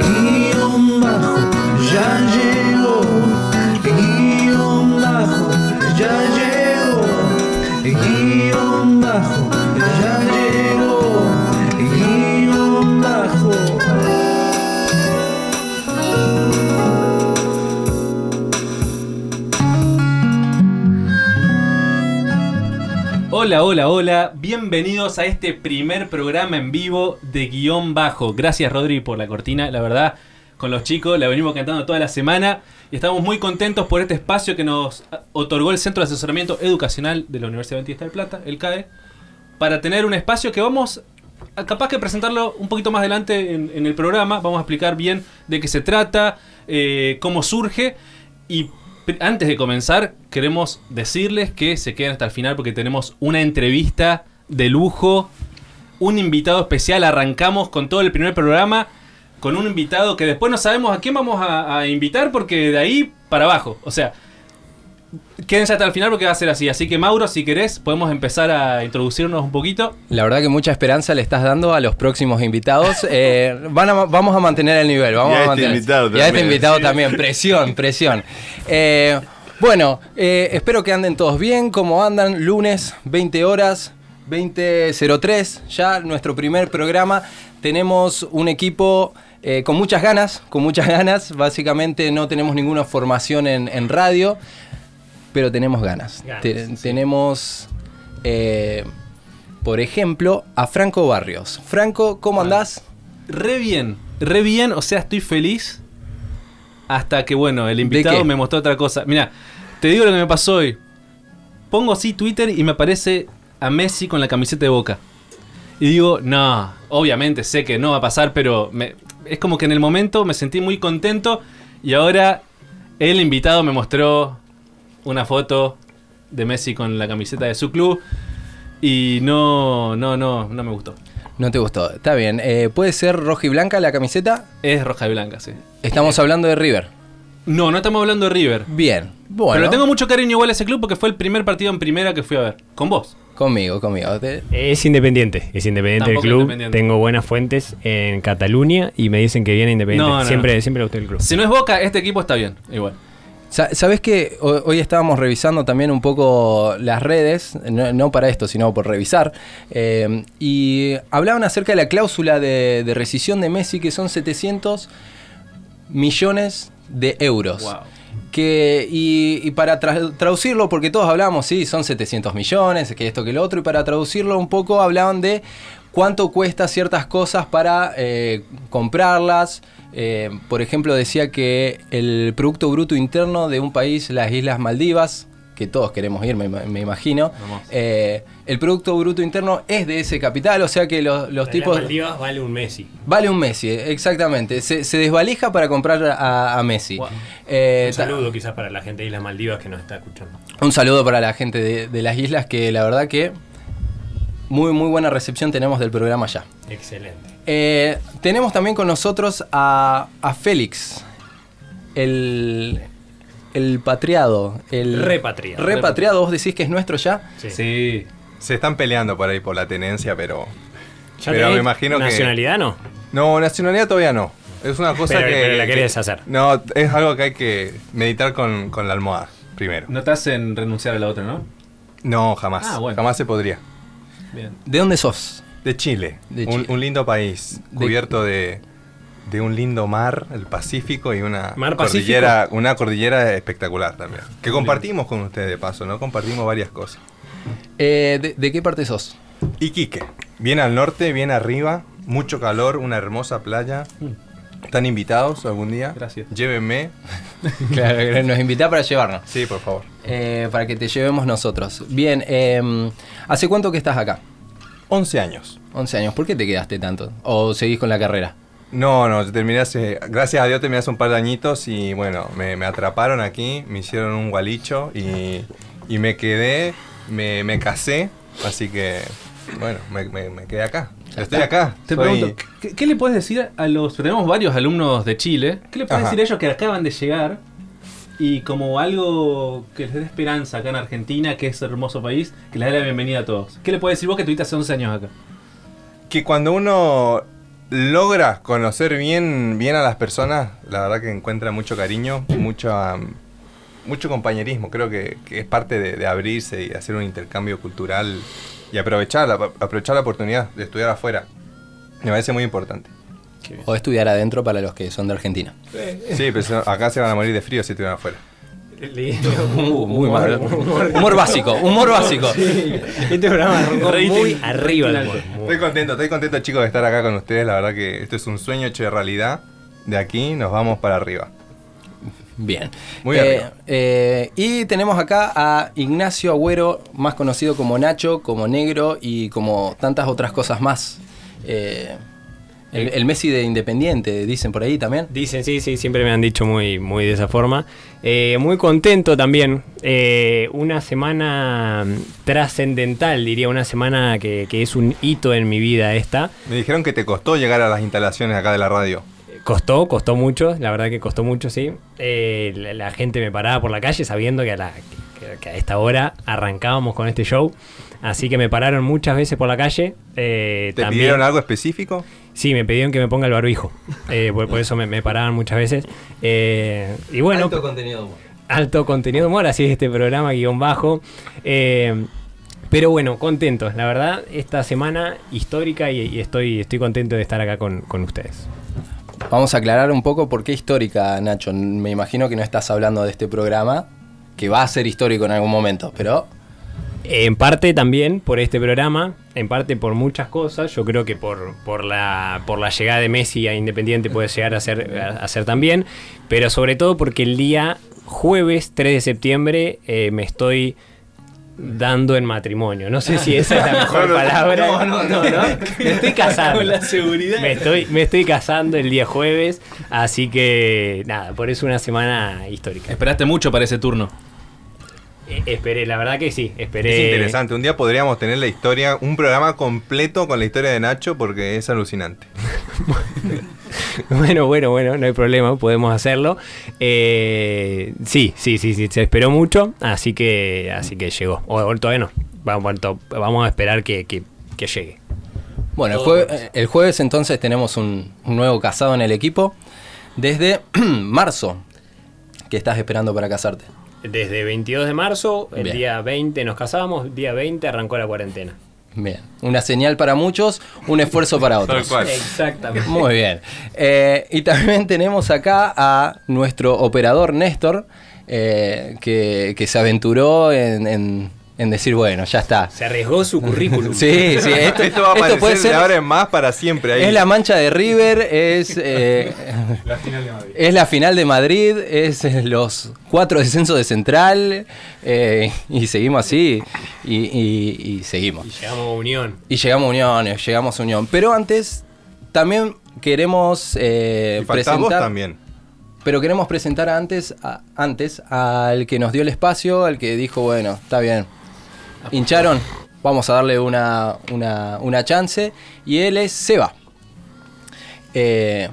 guion bajo, ya llegó, bajo, Hola, hola, hola. Bienvenidos a este primer programa en vivo de guion bajo. Gracias Rodri por la cortina. La verdad, con los chicos la venimos cantando toda la semana y estamos muy contentos por este espacio que nos otorgó el Centro de Asesoramiento Educacional de la Universidad Adventista del Plata, el CAE, para tener un espacio que vamos a capaz que presentarlo un poquito más adelante en, el programa. Vamos a explicar bien de qué se trata, eh, cómo surge y Antes de comenzar, queremos decirles que se queden hasta el final porque tenemos una entrevista de lujo, un invitado especial. Arrancamos con todo el primer programa con un invitado que después no sabemos a quién vamos a, a invitar porque de ahí para abajo. O sea, quédense hasta el final porque va a ser así. Así que Mauro, si querés, podemos empezar a introducirnos un poquito. La verdad que mucha esperanza le estás dando a los próximos invitados. Eh, van a- vamos a mantener el nivel. Vamos Y a este mantener- invitado Y a este también. Presión, presión. Eh, bueno, eh, espero que anden todos bien. Como andan, lunes, 20 horas, 20.03, ya nuestro primer programa. Tenemos un equipo eh, con muchas ganas, con muchas ganas. Básicamente no tenemos ninguna formación en, en radio, pero tenemos ganas. Ganas, Te- sí. Tenemos, eh, por ejemplo, a Franco Barrios. Franco, ¿cómo andás? Re bien, re bien, o sea, estoy feliz. Hasta que, bueno, el invitado me mostró otra cosa. Mira, te digo lo que me pasó hoy. Pongo así Twitter y me aparece a Messi con la camiseta de boca. Y digo, no, obviamente sé que no va a pasar, pero me- es como que en el momento me sentí muy contento. Y ahora el invitado me mostró una foto de Messi con la camiseta de su club. Y no, no, no, no me gustó. No te gustó. Está bien. Eh, ¿Puede ser roja y blanca la camiseta? Es roja y blanca, sí. Estamos hablando de River. No, no estamos hablando de River. Bien. Bueno. Pero tengo mucho cariño igual a ese club porque fue el primer partido en primera que fui a ver. Con vos. Conmigo, conmigo. Te- Es independiente, es independiente Tampoco el club. independiente. Tengo buenas fuentes en Cataluña y me dicen que viene independiente. No, no, siempre, no. siempre le gustó el club. Si no es Boca, este equipo está bien. Igual. Sa- ¿Sabes que Hoy estábamos revisando también un poco las redes, no, no para esto, sino por revisar, eh, y hablaban acerca de la cláusula de, de rescisión de Messi, que son 700 millones de euros. Wow. Que, y, y para tra- traducirlo, porque todos hablábamos, sí, son 700 millones, que esto, que lo otro, y para traducirlo un poco hablaban de cuánto cuesta ciertas cosas para eh, comprarlas. Eh, por ejemplo, decía que el Producto Bruto Interno de un país, las Islas Maldivas, que todos queremos ir, me, me imagino, eh, el Producto Bruto Interno es de ese capital, o sea que los, los tipos... Maldivas vale un Messi. Vale un Messi, exactamente. Se, se desvalija para comprar a, a Messi. Wow. Un saludo quizás para la gente de Islas Maldivas que nos está escuchando. Un saludo para la gente de, de las islas que la verdad que muy muy buena recepción tenemos del programa ya. Excelente. Eh, tenemos también con nosotros a, a Félix, el, el patriado. El Repatriado. Repatriado, vos decís que es nuestro ya. Sí. Sí. Se están peleando por ahí por la tenencia, pero. ¿Ya pero me imagino que. nacionalidad no? No, nacionalidad todavía no. Es una cosa Pero- que. pero la que- querés hacer. No, es algo que hay que meditar con, con la almohada primero. No te hacen renunciar a la otra, ¿no? No, jamás. Ah, bueno. Jamás se podría. Bien. ¿De dónde sos? De Chile. De un, Chile. un lindo país. De- Cubierto de, de un lindo mar, el Pacífico, y una Mar cordillera, una cordillera espectacular también. Que compartimos con ustedes de paso, ¿no? Compartimos varias cosas. Eh, de, de qué parte sos? Iquique. Bien al norte, bien arriba, mucho calor, una hermosa playa. ¿Están invitados algún día? Gracias. Llévenme. Claro, nos invita para llevarnos. Sí, por favor. Eh, para que te llevemos nosotros. Bien, eh, ¿hace cuánto que estás acá? 11 años. 11 años. ¿Por qué te quedaste tanto? ¿O seguís con la carrera? No, no, terminé hace, gracias a Dios terminé hace un par de añitos y bueno, me, me atraparon aquí, me hicieron un gualicho y, y me quedé, me, me casé, así que bueno, me, quedé acá. Estoy acá. Te soy- pregunto, ¿qué, qué le puedes decir a los... Tenemos varios alumnos de Chile. ¿Qué le puedes Ajá. decir a ellos que acaban de llegar y como algo que les dé esperanza acá en Argentina, que es un hermoso país, que les dé la bienvenida a todos? ¿Qué le puedes decir vos que tuviste hace 11 años acá? que cuando uno logra conocer bien, bien a las personas, la verdad que encuentra mucho cariño, mucho, mucho compañerismo. Creo que, es parte de, de abrirse y hacer un intercambio cultural y aprovechar aprovechar la oportunidad de estudiar afuera. Me parece muy importante. O estudiar adentro para los que son de Argentina. Sí, pero acá se van a morir de frío si estuvieran afuera. Uh, muy mal. Humor básico, humor básico. Este programa arrancó muy arriba el humor. Estoy contento, estoy contento chicos de estar acá con ustedes. La verdad que esto es un sueño hecho de realidad. De aquí nos vamos para arriba. Bien. Muy Eh, arriba. eh, y tenemos acá a Ignacio Agüero, más conocido como Nacho, como Negro y como tantas otras cosas más. Eh, el, el Messi de Independiente, dicen por ahí también. Dicen, sí, sí, siempre me han dicho muy, muy de esa forma. Eh, muy contento también. Eh, una semana trascendental, diría, una semana que, que es un hito en mi vida esta. Me dijeron que te costó llegar a las instalaciones acá de la radio. Costó, costó mucho, la verdad que costó mucho, sí. Eh, la, la gente me paraba por la calle sabiendo que a, la- que- que a esta hora arrancábamos con este show. Así que me pararon muchas veces por la calle. Eh, ¿Te también- pidieron algo específico? Sí, me pidieron que me ponga el barbijo. Eh, por, por eso me, me paraban muchas veces. Eh, y bueno, alto, contenido de humor. contenido de humor, así es este programa, guion bajo. Eh, pero bueno, contentos. La verdad, esta semana histórica y, y estoy, estoy contento de estar acá con, con ustedes. Vamos a aclarar un poco por qué histórica, Nacho. Me imagino que no estás hablando de este programa, que va a ser histórico en algún momento, pero En parte también por este programa, en parte por muchas cosas. Yo creo que por, por, la, por la llegada de Messi a Independiente puede llegar a ser, a ser también. Pero sobre todo porque el día jueves 3 de septiembre eh, me estoy dando en matrimonio. No sé si esa es la mejor No, no, palabra. no, no, no. Me estoy casando. Con la seguridad. Me estoy, me estoy casando el día jueves. Así que nada, por eso una semana histórica. Esperaste mucho para ese turno. Eh, esperé, la verdad que sí. Esperé. Es interesante. Un día podríamos tener la historia, un programa completo con la historia de Nacho porque es alucinante. Bueno, bueno, bueno, no hay problema, podemos hacerlo. Eh, sí, sí, sí, sí, se esperó mucho, así que, así que llegó. O, o todavía no. Vamos, vamos a esperar que, que- que llegue. Bueno, el jueves, el jueves entonces tenemos un, un nuevo casado en el equipo. Desde marzo, que estás esperando para casarte. Desde 22 de marzo, el Bien. día 20 nos casamos, día 20 arrancó la cuarentena. Bien. Una señal para muchos, un esfuerzo para otros. Tal cual. Exactamente. Muy bien. Eh, y también tenemos acá a nuestro operador Néstor, eh, que, que se aventuró en, en- en decir, bueno, ya está. Se arriesgó su currículum. Sí, sí, esto, Esto va a esto aparecer puede ser. de ahora en más para siempre. Ahí. Es la mancha de River, es, eh, es la final de Madrid, es eh, los cuatro descensos de Central, eh, y seguimos así, y, y- y seguimos. Y llegamos a Unión. Y llegamos a Unión, eh, llegamos a Unión. Pero antes, también queremos eh, y faltás vos presentar... también. Pero queremos presentar antes, a- antes al que nos dio el espacio, al que dijo, bueno, está bien. Hincharon, vamos a darle una, una, una chance. Y él es Seba. Eh,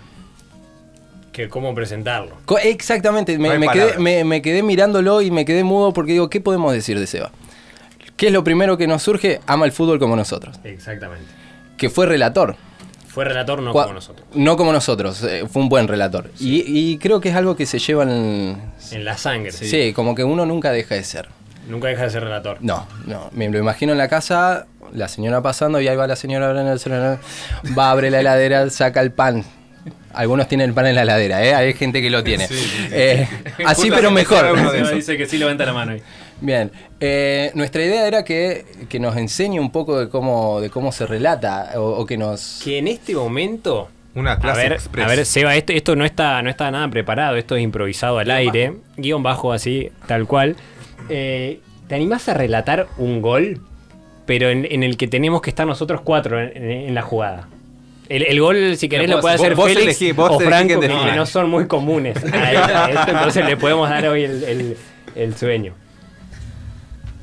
Que ¿Cómo presentarlo? exactamente, me, No me quedé, palabras. me- me quedé mirándolo y me quedé mudo porque digo, ¿qué podemos decir de Seba? ¿Qué es lo primero que nos surge? Ama el fútbol como nosotros. Exactamente. Que fue relator. Fue relator no como nosotros. No como nosotros, eh, fue un buen relator. Y, y creo que es algo que se lleva en... En la sangre. Sí. como que uno nunca deja de ser. Nunca deja de ser relator. No, no, me lo imagino en la casa, la señora pasando y ahí va la señora abriendo el celular, va, abre la heladera, saca el pan. Algunos tienen el pan en la heladera, ¿eh? hay gente que lo tiene. Eh, así pero mejor. Dice que sí levanta la mano ahí. Bien, eh, nuestra idea era que, que nos enseñe un poco de cómo, de cómo se relata o, o que nos... Que en este momento Una A clase ver, express. a ver, Seba, esto, esto no está no está nada preparado, esto es improvisado al aire, guion bajo así, tal cual. Eh, ¿Te animás a relatar un gol, pero en, en el que tenemos que estar nosotros cuatro en, en- en la jugada? El, el gol, si querés, Lo lo puede hacer. Vos- vos Félix elegí, vos o Franco, que, no son muy comunes a, a esto, entonces le podemos dar hoy el, el- el sueño.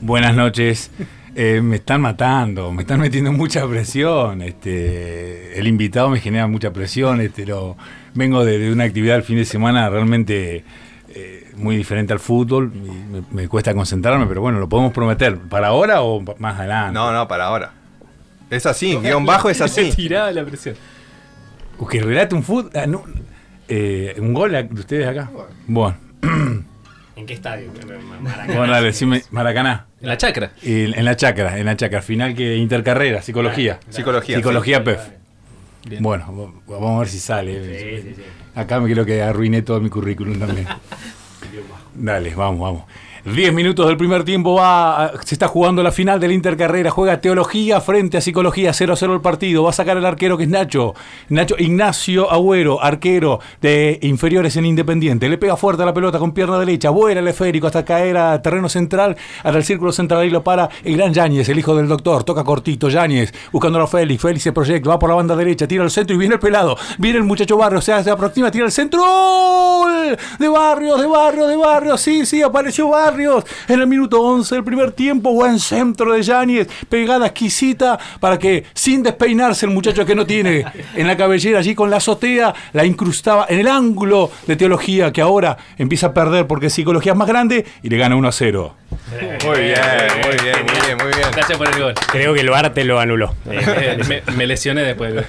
Buenas noches. Eh, me están matando, me están metiendo mucha presión. Este, el invitado me genera mucha presión. Este, lo- vengo de, de una actividad el fin de semana realmente eh, muy diferente al fútbol. y me, me cuesta concentrarme, pero bueno, lo podemos prometer. ¿Para ahora o más adelante? No, no, para ahora. Es así, guion bajo es así. Tirada la presión. Que relate un fútbol. un gol de ustedes acá. Bueno. ¿En qué estadio? Bueno, dale, decime, Maracaná. En la chacra. Y En la chacra, en la chacra. Final que intercarrera, psicología. Psicología. Psicología sí. PEF. Bien. Bueno, vamos a ver si sale. Acá me creo que arruiné todo mi currículum también. Dale, vamos, vamos. 10 minutos del primer tiempo va, se está jugando la final de la Intercarrera, juega Teología frente a Psicología, 0-0 el partido, va a sacar el arquero que es Nacho, Nacho Ignacio Agüero, arquero de inferiores en Independiente, le pega fuerte a la pelota con pierna derecha, vuela el esférico hasta caer a terreno central, hasta el círculo central y lo para el gran Yáñez, el hijo del doctor, toca cortito, Yáñez, buscándolo a Félix, Félix se proyecta, va por la banda derecha, tira al centro y viene el pelado, viene el muchacho Barrio, o sea, se aproxima, tira al centro, de Barrios, de Barrios, de Barrios, sí, sí, apareció Barrios en el minuto 11 del primer tiempo, buen centro de Yáñez, pegada exquisita para que sin despeinarse el muchacho que no tiene en la cabellera allí con la azotea, la incrustaba en el ángulo de teología que ahora empieza a perder porque psicología es más grande y le gana 1 a 0. Muy bien, muy bien, muy bien, muy bien. Gracias por el gol. Creo que el VAR te lo anuló. Eh, me, me lesioné después.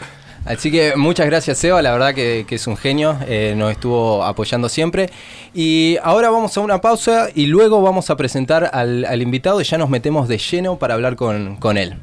Así que muchas gracias Seba, la verdad que, es un genio, eh, nos estuvo apoyando siempre. Y ahora vamos a una pausa y luego vamos a presentar al, invitado y ya nos metemos de lleno para hablar con, con él.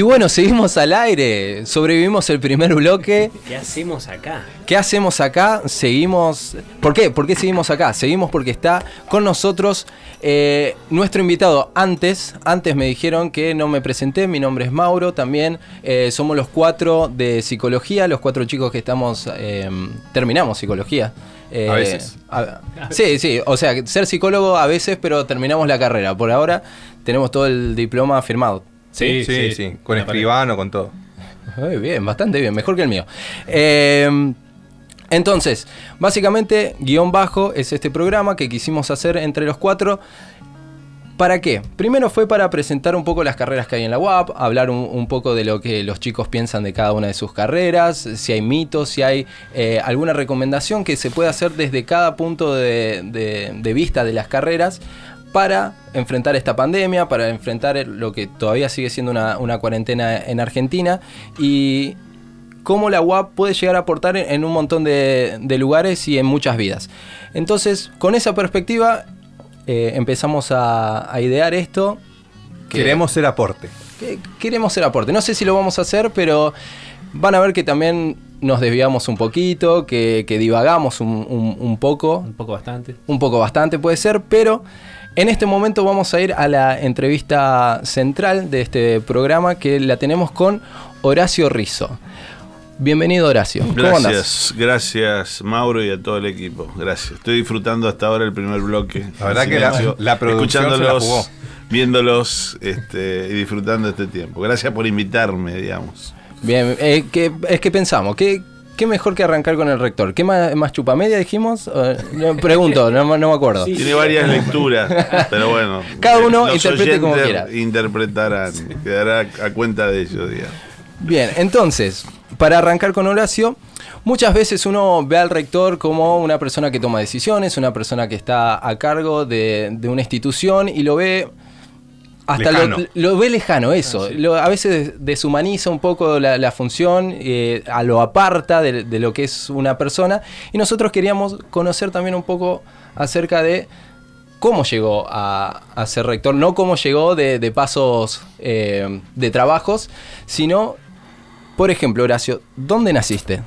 Y bueno, seguimos al aire, sobrevivimos el primer bloque. ¿Qué hacemos acá? ¿Qué hacemos acá? Seguimos. ¿Por qué? ¿Por qué seguimos acá? Seguimos porque está con nosotros eh, nuestro invitado. Antes, antes me dijeron que no me presenté. Mi nombre es Mauro. También eh, somos los cuatro de psicología, los cuatro chicos que estamos. eh, terminamos psicología. Eh, A veces. a- sí, sí. O sea, ser psicólogo a veces, pero terminamos la carrera. Por ahora tenemos todo el diploma firmado. Sí, sí, sí. Con Me escribano, con todo. Muy bien, bastante bien, mejor que el mío. Eh, entonces, básicamente, guion bajo es este programa que quisimos hacer entre los cuatro. ¿Para qué? Primero fue para presentar un poco las carreras que hay en la UAP, hablar un, un poco de lo que los chicos piensan de cada una de sus carreras, si hay mitos, si hay eh, alguna recomendación que se pueda hacer desde cada punto de, de- de vista de las carreras para enfrentar esta pandemia, para enfrentar lo que todavía sigue siendo una, una cuarentena en Argentina y cómo la UAP puede llegar a aportar en, en un montón de, de lugares y en muchas vidas. Entonces, con esa perspectiva, eh, empezamos a, a idear esto. que- Queremos ser aporte. que queremos ser aporte. No sé si lo vamos a hacer, pero van a ver que también nos desviamos un poquito, que, que divagamos un, un- un poco, Un poco bastante. un poco bastante puede ser, pero en este momento vamos a ir a la entrevista central de este programa que la tenemos con Horacio Rizzo. Bienvenido Horacio. ¿Cómo andás? Gracias, gracias Mauro y a todo el equipo. Gracias. Estoy disfrutando hasta ahora el primer bloque. La verdad que la- la producción se la escuchándolos, jugó. viéndolos este, y disfrutando este tiempo. Gracias por invitarme, digamos. Bien, eh, ¿qué- es que pensamos, ¿qué, qué mejor que arrancar con el rector? ¿Qué más, más chupamedia dijimos? Pregunto, no, me- no me acuerdo. Tiene varias lecturas, pero bueno. Cada uno los interprete como quiera. Interpretarán, quedará a cuenta de ellos, digamos. Bien, entonces, para arrancar con Horacio, muchas veces uno ve al rector como una persona que toma decisiones, una persona que está a cargo de, de una institución y lo ve hasta lo, lo ve lejano eso. Lo- a veces deshumaniza un poco la, la función, eh, a lo aparta de, de lo que es una persona. Y nosotros queríamos conocer también un poco acerca de cómo llegó a, a ser rector, no cómo llegó de, de pasos eh, de trabajos, sino, por ejemplo, Horacio, ¿dónde naciste?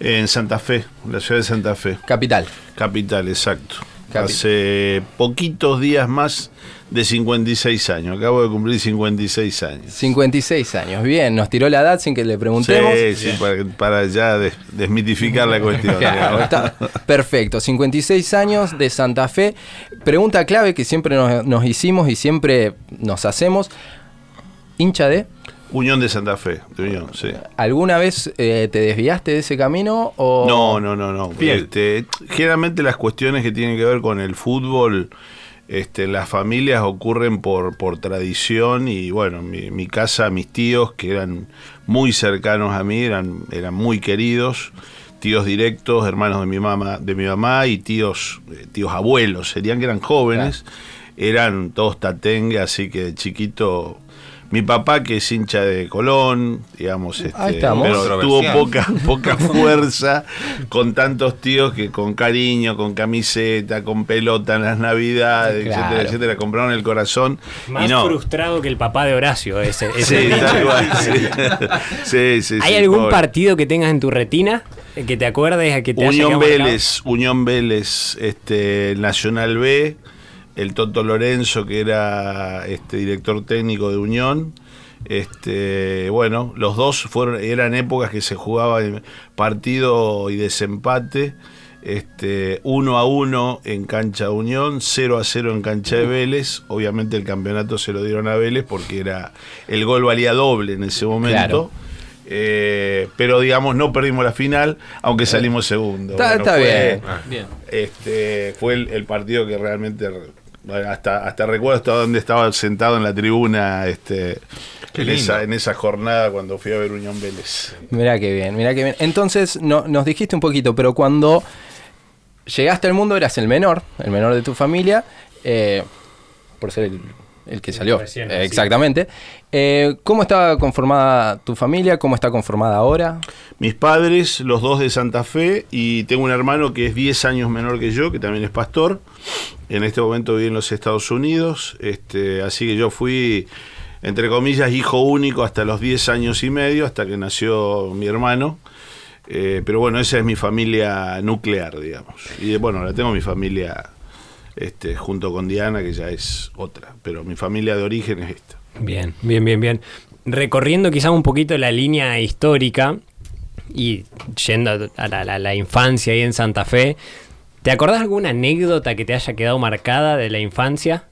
En Santa Fe, la ciudad de Santa Fe. Capital. Capital, exacto. Hace poquitos días más de 56 años. Acabo de cumplir 56 años. 56 años. Bien, nos tiró la edad sin que le preguntemos. Sí, sí, para, para ya des- desmitificar la cuestión. Claro, digamos. está perfecto. 56 años de Santa Fe. Pregunta clave que siempre nos, nos hicimos y siempre nos hacemos. ¿Hincha de? Unión de Santa Fe, de Unión, sí. ¿Alguna vez eh, te desviaste de ese camino? O... No, no, no, no. Este, generalmente las cuestiones que tienen que ver con el fútbol, este, las familias ocurren por, por tradición y bueno, mi, mi casa, mis tíos, que eran muy cercanos a mí, eran, eran muy queridos, tíos directos, hermanos de mi mamá, de mi mamá y tíos, eh, tíos abuelos, serían que eran jóvenes, eran todos tatengue, así que de chiquito mi papá, que es hincha de Colón, digamos, este, pero tuvo poca, poca fuerza con tantos tíos que con cariño, con camiseta, con pelota en las navidades, Claro. etcétera, etcétera, compraron el corazón. Más y no. frustrado que el papá de Horacio, ese, ese Sí, dicho. tal cual, sí. Sí, sí, ¿Hay sí, algún pobre. partido que tengas en tu retina eh, que te acuerdes que te Unión? Vélez, Unión Vélez, este, Nacional B, el Toto Lorenzo, que era este, director técnico de Unión. Este, bueno, los dos fueron, eran épocas que se jugaba en partido y desempate. Este, 1 a 1 en cancha de Unión, 0 a 0 en cancha de Vélez. Obviamente el campeonato se lo dieron a Vélez porque era el gol valía doble en ese momento. Claro. Eh, pero digamos, no perdimos la final, aunque salimos segundo. Está- está fue, bien. Bien. Este, fue el, el partido que realmente, bueno, hasta, hasta recuerdo hasta donde estaba sentado en la tribuna este, esa, en esa jornada cuando fui a ver Unión Vélez. Mirá qué bien, mirá qué bien. Entonces, no, nos dijiste un poquito, pero cuando llegaste al mundo eras el menor, el menor de tu familia, eh, por ser el, el que salió. Recién Eh, exactamente. Eh, ¿Cómo está conformada tu familia? ¿Cómo está conformada ahora? Mis padres, los dos de Santa Fe, y tengo un hermano que es 10 años menor que yo, que también es pastor. En este momento vive en los Estados Unidos, este, así que yo fui, entre comillas, hijo único hasta los 10 años y medio, hasta que nació mi hermano. Eh, pero bueno, esa es mi familia nuclear, digamos. Y bueno, la tengo mi familia este, junto con Diana, que ya es otra, pero mi familia de origen es esta. Bien, bien, bien, bien. Recorriendo quizá un poquito la línea histórica y yendo a la, la- la infancia ahí en Santa Fe, ¿te acordás alguna anécdota que te haya quedado marcada de la infancia?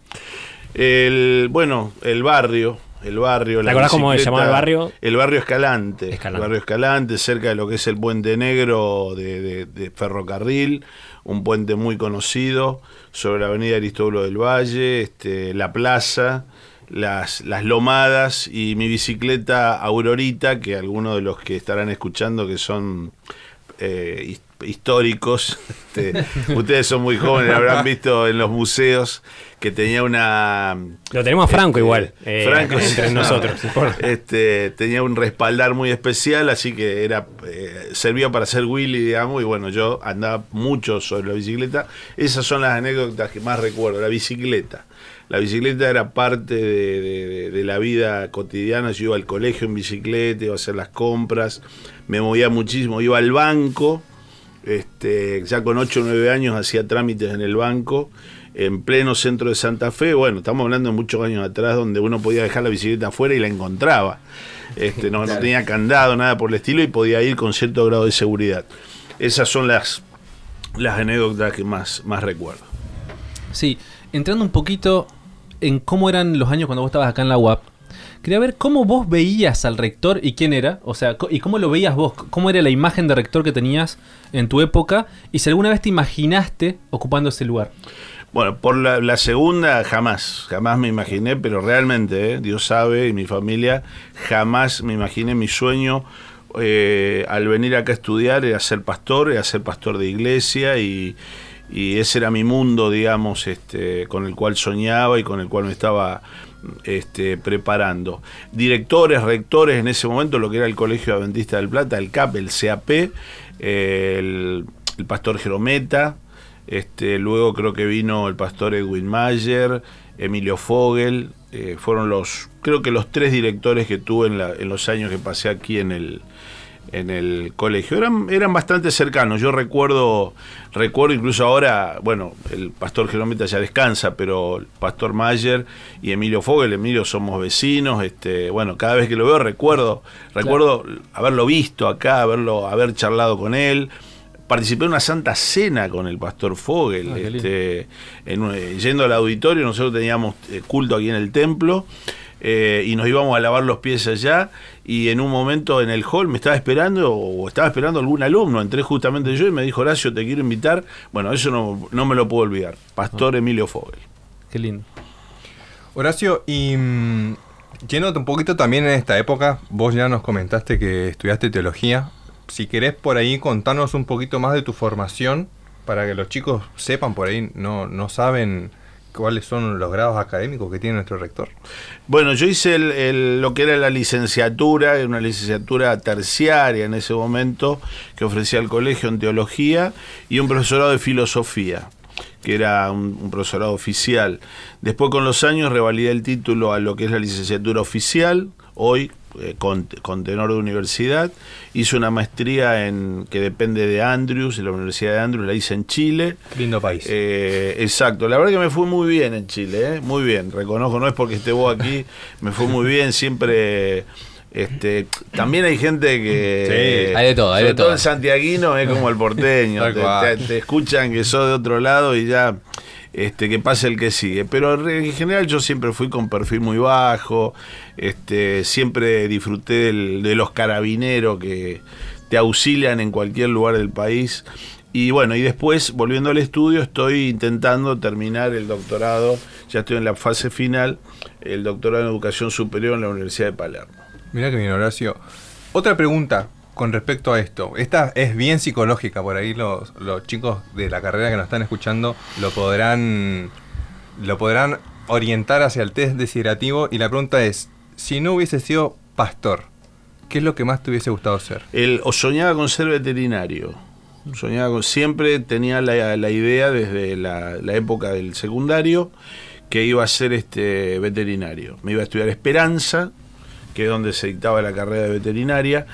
El, bueno, el barrio, el barrio. la acordás cómo se llamaba el barrio? El barrio Escalante. Escalante. El barrio Escalante, cerca de lo que es el puente negro de, de- de ferrocarril, un puente muy conocido sobre la avenida Aristóbulo del Valle, este, la plaza, las, las lomadas y mi bicicleta Aurorita, que algunos de los que estarán escuchando que son eh, históricos, este, ustedes son muy jóvenes, habrán visto en los museos que tenía una... Lo tenemos a Franco Este, igual, eh, Franco, entre nosotros. Este, tenía un respaldar muy especial, así que era eh, servía para hacer Willy, digamos, y bueno, yo andaba mucho sobre la bicicleta. Esas son las anécdotas que más recuerdo, la bicicleta. La bicicleta era parte de- de la vida cotidiana. Yo iba al colegio en bicicleta, iba a hacer las compras, me movía muchísimo, iba al banco, este, ya con 8 o 9 años hacía trámites en el banco, en pleno centro de Santa Fe. Bueno, estamos hablando de muchos años atrás, donde uno podía dejar la bicicleta afuera y la encontraba. Este, no, no tenía candado, nada por el estilo, y podía ir con cierto grado de seguridad. Esas son las, las anécdotas que más, más recuerdo. Sí, entrando un poquito en cómo eran los años cuando vos estabas acá en la UAP, quería ver cómo vos veías al rector y quién era, o sea, y cómo lo veías vos, cómo era la imagen de rector que tenías en tu época y si alguna vez te imaginaste ocupando ese lugar. Bueno, por la, la segunda jamás, jamás me imaginé, pero realmente, ¿eh? Dios sabe y mi familia, jamás me imaginé mi sueño eh, al venir acá a estudiar era ser pastor, era ser pastor de iglesia y, y ese era mi mundo, digamos, este, con el cual soñaba y con el cual me estaba este, preparando. Directores, rectores en ese momento, lo que era el Colegio Adventista del Plata, el CAP, el CAP, el, pastor Jerometa, este, luego creo que vino el pastor Edwin Mayer, Emilio Fogel, eh, fueron los, creo que los tres directores que tuve en, en los años que pasé aquí en el, en el colegio. Eran, eran bastante cercanos. Yo recuerdo, recuerdo incluso ahora, bueno, el pastor Jerometa ya descansa, pero el pastor Mayer y Emilio Fogel, Emilio somos vecinos, este, bueno, cada vez que lo veo recuerdo, recuerdo haberlo visto acá, haberlo, haber charlado con él. Participé en una santa cena con el pastor Fogel, Ah, este, en yendo al auditorio, nosotros teníamos eh, culto aquí en el templo, eh, y nos íbamos a lavar los pies allá, y en un momento en el hall me estaba esperando, o estaba esperando algún alumno, entré justamente yo y me dijo, Horacio, te quiero invitar, bueno, eso no, no me lo puedo olvidar, Pastor Emilio Fogel. Qué lindo. Horacio, y mm, yéndote un poquito también en esta época, vos ya nos comentaste que estudiaste teología. si querés por ahí contarnos un poquito más de tu formación, para que los chicos sepan por ahí, no, no saben cuáles son los grados académicos que tiene nuestro rector. Bueno, yo hice lo que era la licenciatura, una licenciatura terciaria en ese momento, que ofrecía el colegio en teología, y un profesorado de filosofía, que era un, un profesorado oficial. Después con los años revalidé el título a lo que es la licenciatura oficial, hoy con, con tenor de universidad. Hice una maestría en que depende de Andrews, de la Universidad de Andrews, la hice en Chile. Lindo país. Eh, exacto, la verdad que me fue muy bien en Chile, ¿eh? muy bien, reconozco, no es porque esté vos aquí, me fue muy bien, siempre... Este, también hay gente que. Sí, hay de todo, hay sobre de todo. el santiaguino es como el porteño. Te- te escuchan que sos de otro lado y ya. Este, que pase el que sigue. Pero en general yo siempre fui con perfil muy bajo. Este, siempre disfruté de los carabineros que te auxilian en cualquier lugar del país. Y bueno, y después, volviendo al estudio, estoy intentando terminar el doctorado, ya estoy en la fase final, el doctorado en educación superior en la Universidad de Palermo. Mira que bien, Horacio. Otra pregunta con respecto a esto. Esta es bien psicológica, por ahí los, los chicos de la carrera que nos están escuchando lo podrán, lo podrán orientar hacia el test desiderativo. Y la pregunta es, si no hubiese sido pastor, ¿qué es lo que más te hubiese gustado ser? El, o soñaba con ser veterinario. Soñaba con, siempre tenía la, la idea desde la, la época del secundario que iba a ser este veterinario. Me iba a estudiar Esperanza, que es donde se dictaba la carrera de veterinaria.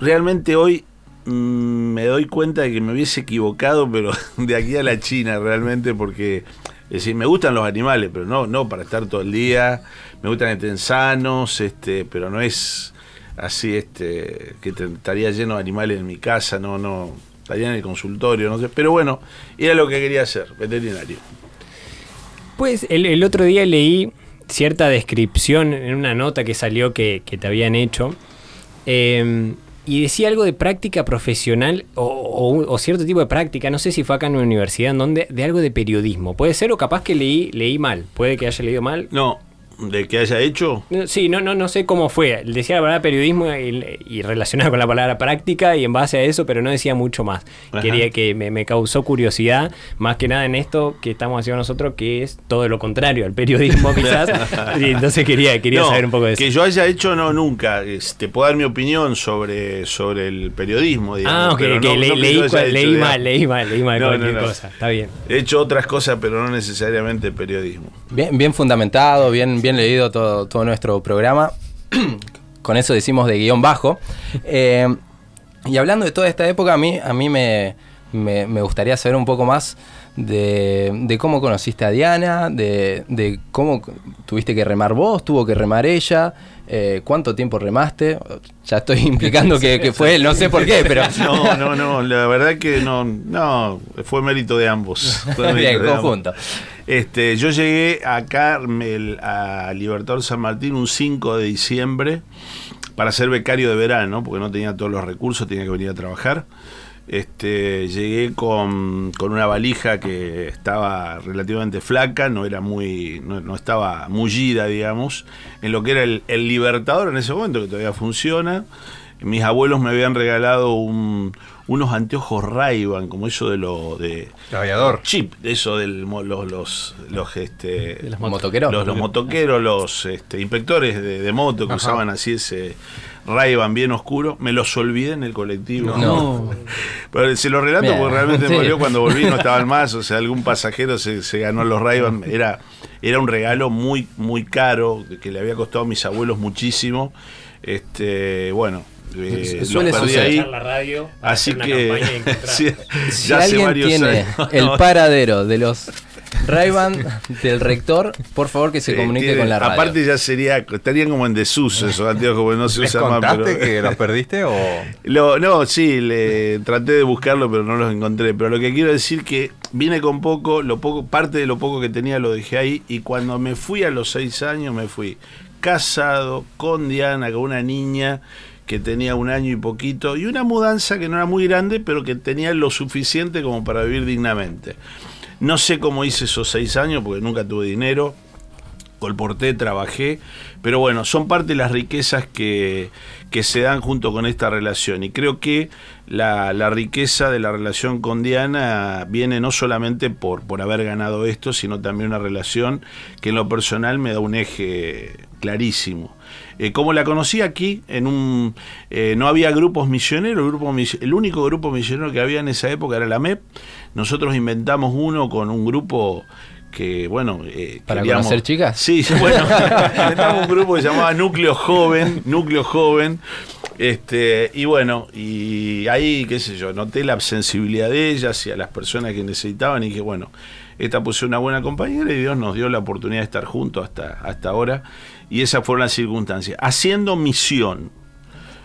Realmente hoy mm, me doy cuenta de que me hubiese equivocado, pero de aquí a la China realmente, porque es decir, me gustan los animales, pero no, no para estar todo el día. Me gustan estén sanos, este, pero no es así, este, que estaría lleno de animales en mi casa, no, no, estaría en el consultorio, no sé. Pero bueno, era lo que quería hacer, veterinario. Pues el, el otro día leí cierta descripción en una nota que salió que, te habían hecho. eh, y decía algo de práctica profesional o, o- cierto tipo de práctica, no sé si fue acá en una universidad, en donde, de algo de periodismo. Puede ser o capaz que leí, leí mal, puede que haya leído mal. No, de que haya hecho, No, Sí, no, no, no sé cómo fue. Decía la palabra periodismo y, y relacionada con la palabra práctica y en base a eso, pero no decía mucho más. Ajá. Quería que me, me causó curiosidad, más que nada en esto que estamos haciendo nosotros, que es todo lo contrario al periodismo quizás. y entonces quería, quería No, saber un poco de eso. Que yo haya hecho, no, nunca. Te puedo dar mi opinión sobre, sobre el periodismo, digamos. Ah, ok, pero ok, no- le- no que leí, hecho, leí mal, leí mal, leí mal No, no, cualquier no. cosa. Está bien. He hecho otras cosas, pero no necesariamente periodismo. Bien, bien fundamentado, bien, bien leído todo, todo nuestro programa. Con eso decimos de guion bajo. Eh, y hablando de toda esta época, a mí, a mí me, me- me gustaría saber un poco más de, de cómo conociste a Diana, de, de cómo tuviste que remar vos, tuvo que remar ella, eh, cuánto tiempo remaste. Ya estoy implicando que, que fue él, no sé por qué, pero... No, no, no, la verdad que no, no, fue mérito de ambos. Fue Bien, de ambos. conjunto. Este, yo llegué acá me- a Libertador San Martín un 5 de diciembre para ser becario de verano, porque no tenía todos los recursos, tenía que venir a trabajar. Este, llegué con, con una valija que estaba relativamente flaca, no era muy, no, no estaba mullida, digamos, en lo que era el, el Libertador en ese momento, que todavía funciona. Mis abuelos me habían regalado un- unos anteojos ray como eso de lo de Aviador. chip, eso del mo- los los los este Los motoqueros. los, los motoqueros, los este, inspectores de, de moto que usaban así ese ray bien oscuro, me los olvidé en el colectivo. No. Pero se lo relato porque realmente Sí. me dolió cuando volví no estaban más, o sea, algún pasajero se, se ganó los ray era era un regalo muy muy caro que le había costado a mis abuelos muchísimo. Este, bueno, eh, Suele suceder. ahí. la radio, Así que Si ya hace alguien varios tiene años. el No, paradero de los ray del rector, por favor que se comunique tiene- con la radio. Aparte ya sería, estarían como en desuso esos anteojos, porque no se ¿Les usan más. contaste pero- que los perdiste o...? Lo- no, sí, le, traté de buscarlo, pero no los encontré. Pero lo que quiero decir que vine con poco, lo poco, parte de lo poco que tenía lo dejé ahí, y cuando me fui a los seis años, me fui casado con Diana, con una niña que tenía un año y poquito, y una mudanza que no era muy grande, pero que tenía lo suficiente como para vivir dignamente. No sé cómo hice esos seis años, porque nunca tuve dinero. colporté, trabajé, pero bueno, son parte de las riquezas que, que se dan junto con esta relación. Y creo que la, la riqueza de la relación con Diana viene no solamente por, por haber ganado esto, sino también una relación que en lo personal me da un eje clarísimo. Eh, como la conocí aquí, en un eh, no había grupos misioneros, el, grupo el único grupo misionero que había en esa época era la MEP. Nosotros inventamos uno con un grupo que, bueno... eh, ¿Para queríamos- conocer chicas? Sí, bueno, inventamos un grupo que se llamaba Núcleo Joven, Núcleo Joven. Este, y bueno, y ahí, qué sé yo, noté la sensibilidad de ellas y a las personas que necesitaban y dije, bueno, esta puso una buena compañera y Dios nos dio la oportunidad de estar juntos hasta, hasta ahora. Y esas fueron las circunstancias. Haciendo misión,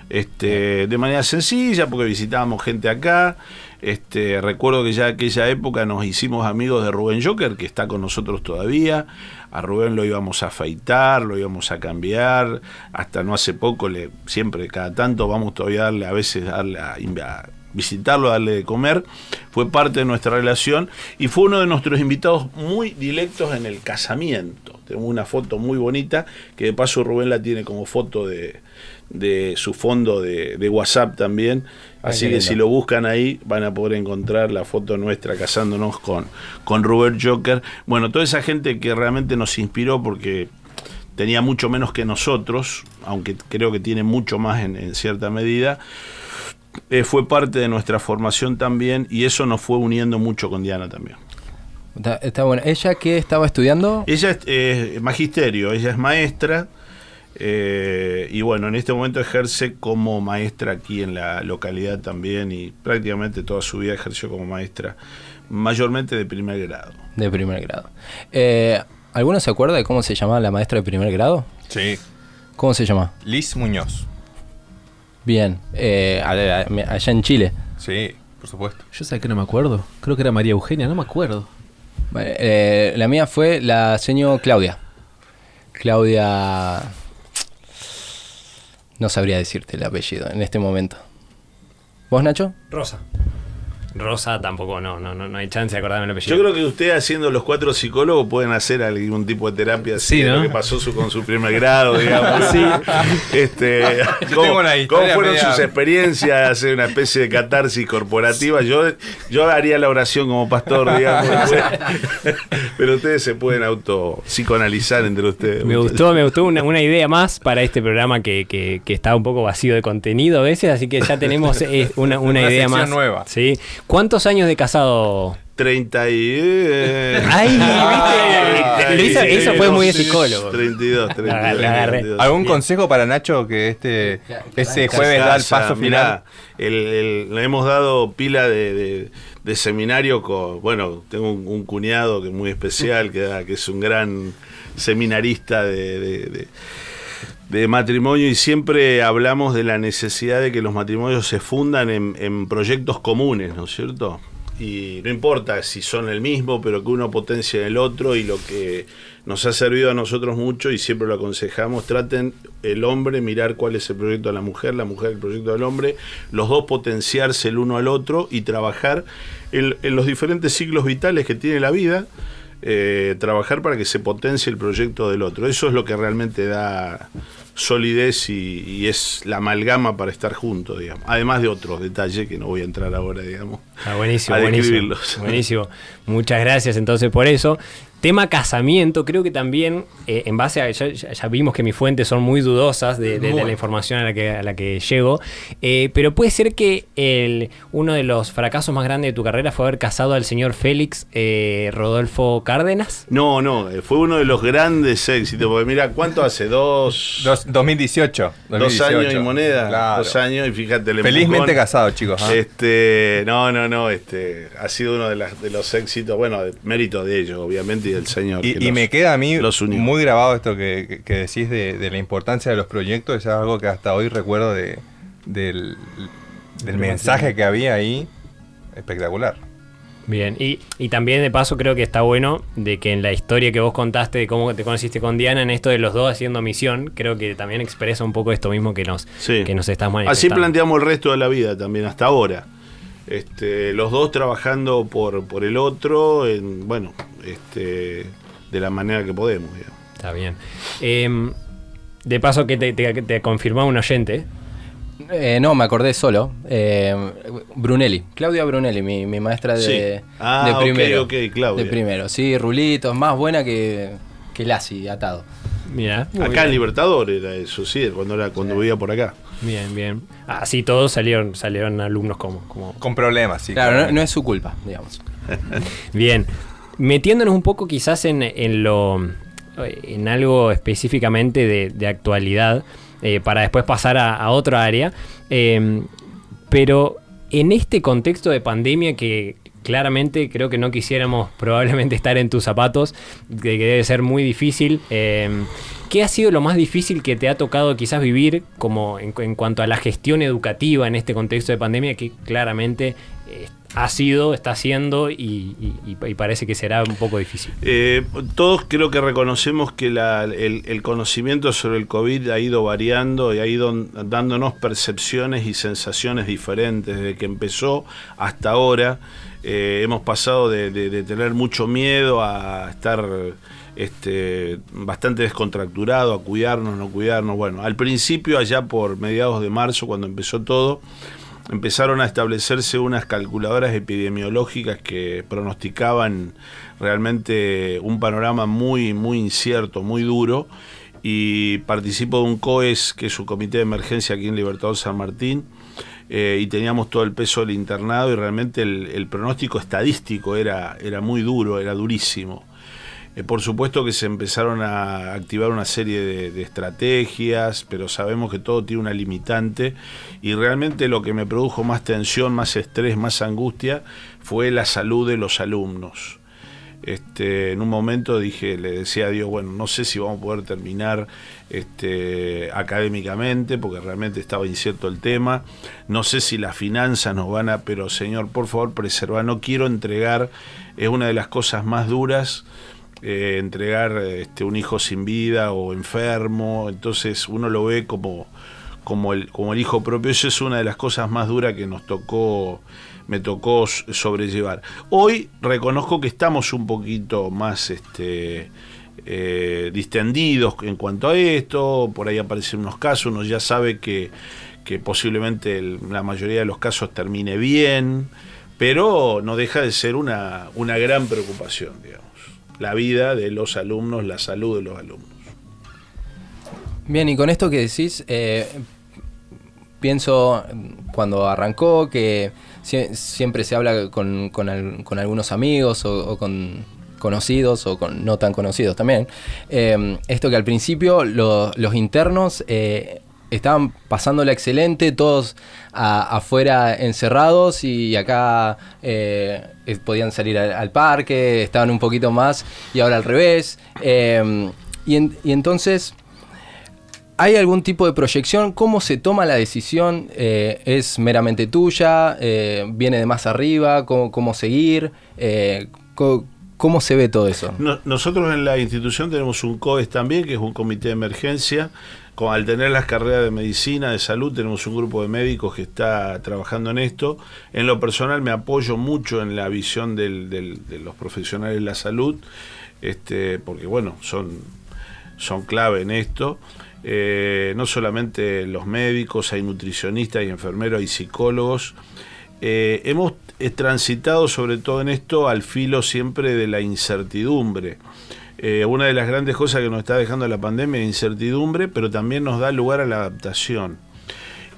este, de manera sencilla, porque visitábamos gente acá. Este, recuerdo que ya aquella época nos hicimos amigos de Rubén Joker, que está con nosotros todavía. A Rubén lo íbamos a afeitar, lo íbamos a cambiar. Hasta no hace poco, le, siempre, cada tanto, vamos todavía a darle, a veces darle a, a visitarlo, a darle de comer. Fue parte de nuestra relación y fue uno de nuestros invitados muy directos en el casamiento. Tenemos una foto muy bonita, que de paso Rubén la tiene como foto de, de su fondo de, de WhatsApp también. Así que lindo. si lo buscan ahí van a poder encontrar la foto nuestra casándonos con, con Robert Joker. Bueno, toda esa gente que realmente nos inspiró porque tenía mucho menos que nosotros, aunque creo que tiene mucho más en, en cierta medida, eh, fue parte de nuestra formación también y eso nos fue uniendo mucho con Diana también. Está, está bueno. ¿Ella qué estaba estudiando? Ella es eh, magisterio, ella es maestra eh, y bueno, en este momento ejerce como maestra aquí en la localidad también y prácticamente toda su vida ejerció como maestra, mayormente de primer grado. De primer grado. Eh, ¿Alguno se acuerda de cómo se llamaba la maestra de primer grado? Sí. ¿Cómo se llama? Liz Muñoz. Bien. Eh, allá en Chile. Sí, por supuesto. Yo sé que no me acuerdo. Creo que era María Eugenia, no me acuerdo. Eh, la mía fue la señor Claudia. Claudia... No sabría decirte el apellido en este momento. ¿Vos, Nacho? Rosa. Rosa tampoco, no, no, no, no hay chance de acordarme el apellido. Yo creo que ustedes haciendo los cuatro psicólogos pueden hacer algún tipo de terapia así Sí, de ¿no? lo que pasó su- con su primer grado, digamos. Sí. Este, Yo ¿cómo, tengo una cómo historia fueron media- sus experiencias? Hacer una especie de catarsis corporativa. Yo, yo haría la oración como pastor, digamos. después. Pero ustedes se pueden auto psicoanalizar entre ustedes. Me gustó, me gustó una, una idea más para este programa que, que- que está un poco vacío de contenido a veces, así que ya tenemos eh, una, una Una idea más. nueva. Sí. ¿Cuántos años de casado? 30 y... eh, Ay, ¿viste? Eso fue muy de psicólogo. 32, 32. La agarré, agarré. 32. ¿Algún consejo para Nacho que este ese jueves da el paso mirá, final? el- el- le hemos dado pila de, de- de seminario con, bueno, tengo un, un cuñado que es muy especial, que, es un gran seminarista de, de- de- matrimonio y siempre hablamos de la necesidad de que los matrimonios se fundan en, proyectos comunes, ¿no es cierto? Y no importa si son el mismo, pero que uno potencie en el otro y lo que nos ha servido a nosotros mucho y siempre lo aconsejamos, traten el hombre mirar cuál es el proyecto de la mujer, la mujer el proyecto del hombre, los dos potenciarse el uno al otro y trabajar en los diferentes ciclos vitales que tiene la vida, eh, trabajar para que se potencie el proyecto del otro. Eso es lo que realmente da solidez y, y es la amalgama para estar juntos, digamos. Además de otros detalles que no voy a entrar ahora, digamos. Ah, buenísimo, a buenísimo. Buenísimo. Muchas gracias entonces por eso. Tema casamiento, creo que también, eh, en base a. Ya, ya- ya vimos que mis fuentes son muy dudosas de, de- de la información a la que, a la que llego. eh, pero puede ser que el, uno de los fracasos más grandes de tu carrera fue haber casado al señor Félix eh, Rodolfo Cárdenas. No, no, fue uno de los grandes éxitos, porque mira, ¿cuánto hace? Dos, Dos- 2018, dos 2018. años y moneda. Claro. Dos años y fíjate, el Felizmente empujón. casados, chicos. ¿ah? Este, no, no, no, este, ha sido uno de, las, de los éxitos, bueno, de mérito de ellos, obviamente, y del señor. Y, que y los- me queda a mí muy grabado esto que, que- que decís de, de la importancia de los proyectos, es algo que hasta hoy recuerdo de, del, del mensaje que había ahí, espectacular. Bien, y, y también de paso creo que está bueno de que en la historia que vos contaste de cómo te conociste con Diana, en esto de los dos haciendo misión, creo que también expresa un poco esto mismo que nos, Sí. que nos estás Así manifestando. planteamos el resto de la vida también, hasta ahora. Este, los dos trabajando por, por el otro, en, bueno, este, de la manera que podemos. digamos. Está bien. Em, de paso que te, te, te confirmaba un oyente. Eh, no, me acordé solo. Eh, Brunelli, Claudia Brunelli, mi, mi maestra de, Sí. Ah, de ok, primero. ok, Claudia. De primero, sí, rulitos, más buena que, que Lassi atado. Mira. Acá en Libertador era eso, sí, cuando era cuando vivía por acá. Bien, bien. Así todos salieron, salieron alumnos como, como Con problemas, sí. Claro, no, es su culpa, digamos. Bien. Metiéndonos un poco quizás en, en lo en algo específicamente de, de actualidad, eh, para después pasar a, a otra área. eh, pero en este contexto de pandemia que claramente creo que no quisiéramos probablemente estar en tus zapatos, que, debe ser muy difícil. eh, ¿Qué ha sido lo más difícil que te ha tocado quizás vivir como en, cuanto a la gestión educativa en este contexto de pandemia que claramente eh, ha sido, está siendo y, parece que será un poco difícil? Eh, todos creo que reconocemos que el conocimiento sobre el COVID ha ido variando y ha ido dándonos percepciones y sensaciones diferentes desde que empezó hasta ahora. Eh, hemos pasado de, tener mucho miedo a estar este, bastante descontracturado, a cuidarnos, no cuidarnos. Bueno, al principio, allá por mediados de marzo, cuando empezó todo, empezaron a establecerse unas calculadoras epidemiológicas que pronosticaban realmente un panorama muy, muy incierto, muy duro. Y participo de un COES, que es un comité de emergencia aquí en Libertador San Martín, eh, y teníamos todo el peso del internado y realmente el, pronóstico estadístico era, era muy duro, era durísimo. Eh, por supuesto que se empezaron a activar una serie de estrategias, pero sabemos que todo tiene una limitante y realmente lo que me produjo más tensión, más estrés, más angustia fue la salud de los alumnos. Este, en un momento dije, le decía a Dios, bueno, no sé si vamos a poder terminar este, académicamente, porque realmente estaba incierto el tema. No sé si las finanzas nos van a, pero Señor, por favor, preserva. No quiero entregar, es una de las cosas más duras, eh, entregar este, un hijo sin vida o enfermo. Entonces uno lo ve como, como, el, como el hijo propio. Eso es una de las cosas más duras que nos tocó me tocó sobrellevar. Hoy reconozco que estamos un poquito más este, eh, distendidos en cuanto a esto, por ahí aparecen unos casos, uno ya sabe que, que posiblemente la mayoría de los casos termine bien, pero no deja de ser una, una gran preocupación, digamos. La vida de los alumnos, la salud de los alumnos. Bien, y con esto que decís, eh, pienso mm, cuando arrancó que sie- siempre se habla con, con al- con algunos amigos o, con conocidos o con no tan conocidos también. eh, esto que al principio lo- los internos eh, estaban pasándola excelente, todos afuera encerrados y acá eh, podían salir al, parque, estaban un poquito más y ahora al revés. en- y entonces... ¿Hay algún tipo de proyección? ¿Cómo se toma la decisión? Eh, ¿Es meramente tuya? Eh, ¿Viene de más arriba? ¿Cómo, cómo seguir? Eh, co- ¿Cómo se ve todo eso? No- nosotros en la institución tenemos un COES también, que es un comité de emergencia. Al tener las carreras de medicina, de salud, tenemos un grupo de médicos que está trabajando en esto. En lo personal me apoyo mucho en la visión de los profesionales de la salud, este, porque bueno, son, son clave en esto. Eh, no solamente los médicos, hay nutricionistas, hay enfermeros, hay psicólogos. Eh, hemos eh, transitado sobre todo en esto al filo siempre de la incertidumbre. Una de las grandes cosas que nos está dejando la pandemia es incertidumbre, pero también nos da lugar a la adaptación.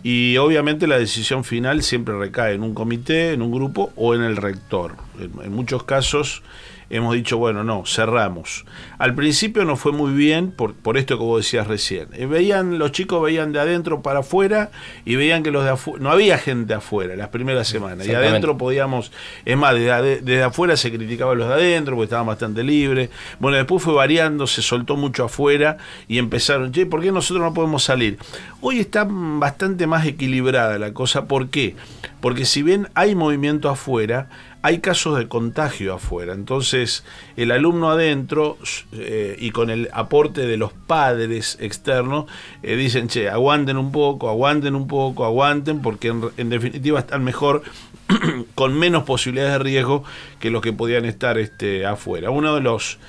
Y obviamente la decisión final siempre recae en un comité, en un grupo o en el rector. En muchos casos hemos dicho, bueno, no, cerramos. Al principio no fue muy bien por, por esto que vos decías recién. Eh, veían, los chicos veían de adentro para afuera y veían que los de afuera, no había gente afuera las primeras semanas. Y adentro podíamos, es más, desde, desde afuera se criticaba a los de adentro porque estaban bastante libres. Bueno, después fue variando, se soltó mucho afuera y empezaron, che, ¿por qué nosotros no podemos salir? Hoy está bastante más equilibrada la cosa, ¿por qué? Porque si bien hay movimiento afuera, hay casos de contagio afuera. Entonces, el alumno adentro eh, y con el aporte de los padres externos, eh, dicen, che, aguanten un poco, aguanten un poco, aguanten, porque en, definitiva están mejor con menos posibilidades de riesgo que los que podían estar este, afuera. Uno de los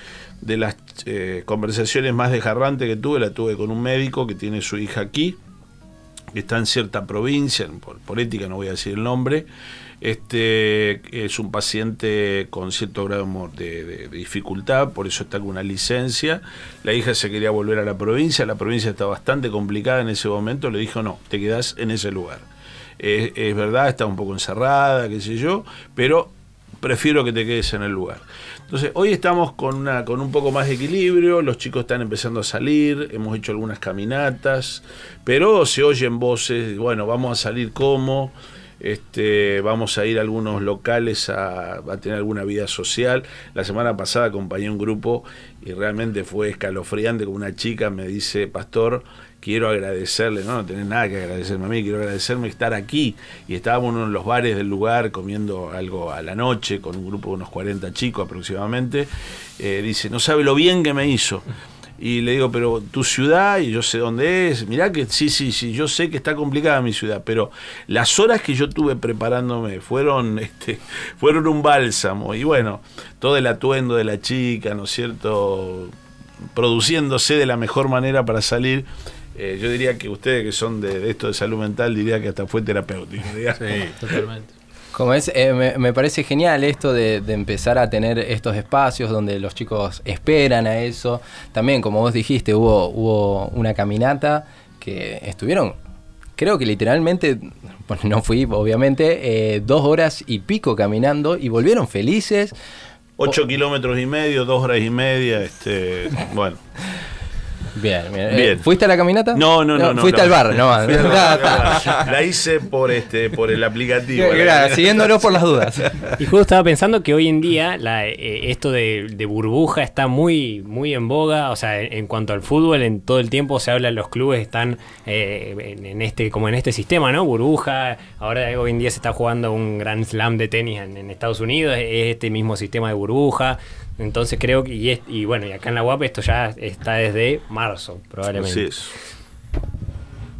de las eh, conversaciones más desgarrantes que tuve, la tuve con un médico que tiene su hija aquí, que está en cierta provincia, por, por ética no voy a decir el nombre, este es un paciente con cierto grado de, dificultad, por eso está con una licencia. La hija se quería volver a la provincia, la provincia está bastante complicada en ese momento, le dijo no, te quedás en ese lugar. Es, es verdad, está un poco encerrada, qué sé yo, pero prefiero que te quedes en el lugar. Entonces, hoy estamos con, una, con un poco más de equilibrio, los chicos están empezando a salir, hemos hecho algunas caminatas, pero se oyen voces, bueno, vamos a salir como, este, vamos a ir a algunos locales a, a tener alguna vida social. La semana pasada acompañé un grupo y realmente fue escalofriante, como una chica me dice, pastor, quiero agradecerle, no, no tenés nada que agradecerme a mí, quiero agradecerme estar aquí. Y estábamos en los bares del lugar comiendo algo a la noche con un grupo de unos 40 chicos aproximadamente. Eh, dice, no sabe lo bien que me hizo. Y le digo, pero tu ciudad, y yo sé dónde es, mirá que sí, sí, sí, yo sé que está complicada mi ciudad, pero las horas que yo tuve preparándome fueron, este, fueron un bálsamo. Y bueno, todo el atuendo de la chica, ¿no es cierto? Produciéndose de la mejor manera para salir. Eh, yo diría que ustedes que son de, de esto de salud mental, diría que hasta fue terapéutico. digamos. Totalmente. Como es, eh, me, me parece genial esto de, de empezar a tener estos espacios donde los chicos esperan a eso. También, como vos dijiste, hubo, hubo una caminata que estuvieron, creo que literalmente, bueno, no fui, obviamente, eh, dos horas y pico caminando y volvieron felices. Ocho kilómetros y medio, dos horas y media, este, bueno. Bien, bien. Bien. Eh, ¿Fuiste a la caminata? No, no, no. no Fuiste no. al bar, no. La hice por este, por el aplicativo. Claro, siguiéndolo por las dudas. Y justo estaba pensando que hoy en día la, eh, esto de, de burbuja está muy, muy en boga. O sea, en, en cuanto al fútbol, en todo el tiempo se habla, los clubes están eh, en, en este, como en este sistema, ¿no? Burbuja. Ahora hoy en día se está jugando un gran slam de tenis en, en Estados Unidos. Es este mismo sistema de burbuja. Entonces creo que, y, es- y bueno, y acá en la UAP esto ya está desde marzo, probablemente. Así es.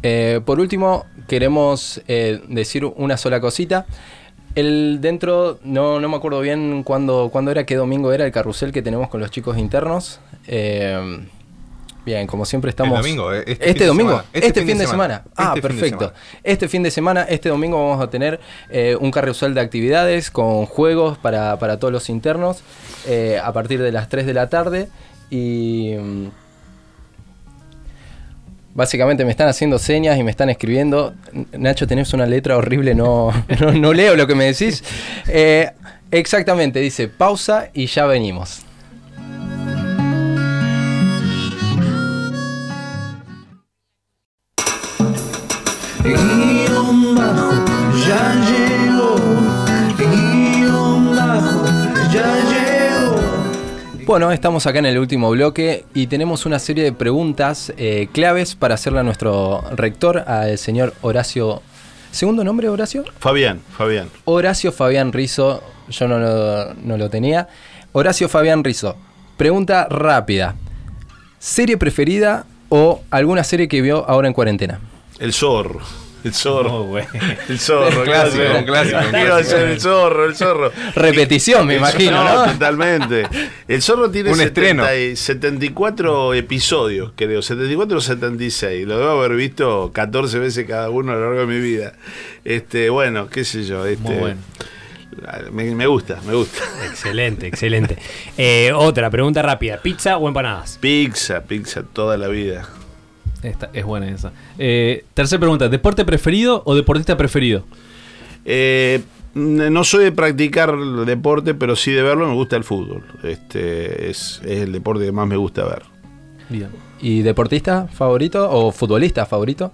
Eh, por último, queremos eh, decir una sola cosita. El dentro, no, no me acuerdo bien cuándo, cuándo era, qué domingo era el carrusel que tenemos con los chicos internos. Eh, bien, como siempre estamos. El domingo, eh, este este, fin de domingo, semana. este, fin de semana. Ah, Este fin perfecto. semana. Este fin de semana, este domingo vamos a tener eh, un carrusel de actividades con juegos para, para todos los internos eh, a partir de las 3 de la tarde. Y. Básicamente me están haciendo señas y me están escribiendo. Nacho, tenés una letra horrible, no, no, no leo lo que me decís. Eh, exactamente, dice pausa y ya venimos. Bueno, estamos acá en el último bloque y tenemos una serie de preguntas eh, claves para hacerle a nuestro rector, al señor Horacio. ¿Segundo nombre, Horacio? Fabián, Fabián. Horacio Fabián Rizo, yo no lo, no lo tenía. Horacio Fabián Rizo, pregunta rápida. ¿Serie preferida o alguna serie que vio ahora en cuarentena? El zorro. El zorro. Oh. El zorro, Clásico, un clásico, un Iba a clásico. ser el zorro, el zorro. Repetición, me El imagino, zorro, ¿no? Totalmente. El zorro tiene Un 70 estreno. y 74 episodios, creo. 74 o 76. Lo debo haber visto 14 veces cada uno a lo largo de mi vida. Este, bueno, qué sé yo. Este, Muy bueno. Me, me gusta, me gusta. Excelente, excelente. Eh, otra pregunta rápida: ¿pizza o empanadas? Pizza, pizza toda la vida. Esta, es buena esa. Eh, tercera pregunta: ¿deporte preferido o deportista preferido? Eh, no soy de practicar deporte, pero sí de verlo me gusta el fútbol. Este es, es el deporte que más me gusta ver. Bien. ¿Y deportista favorito o futbolista favorito?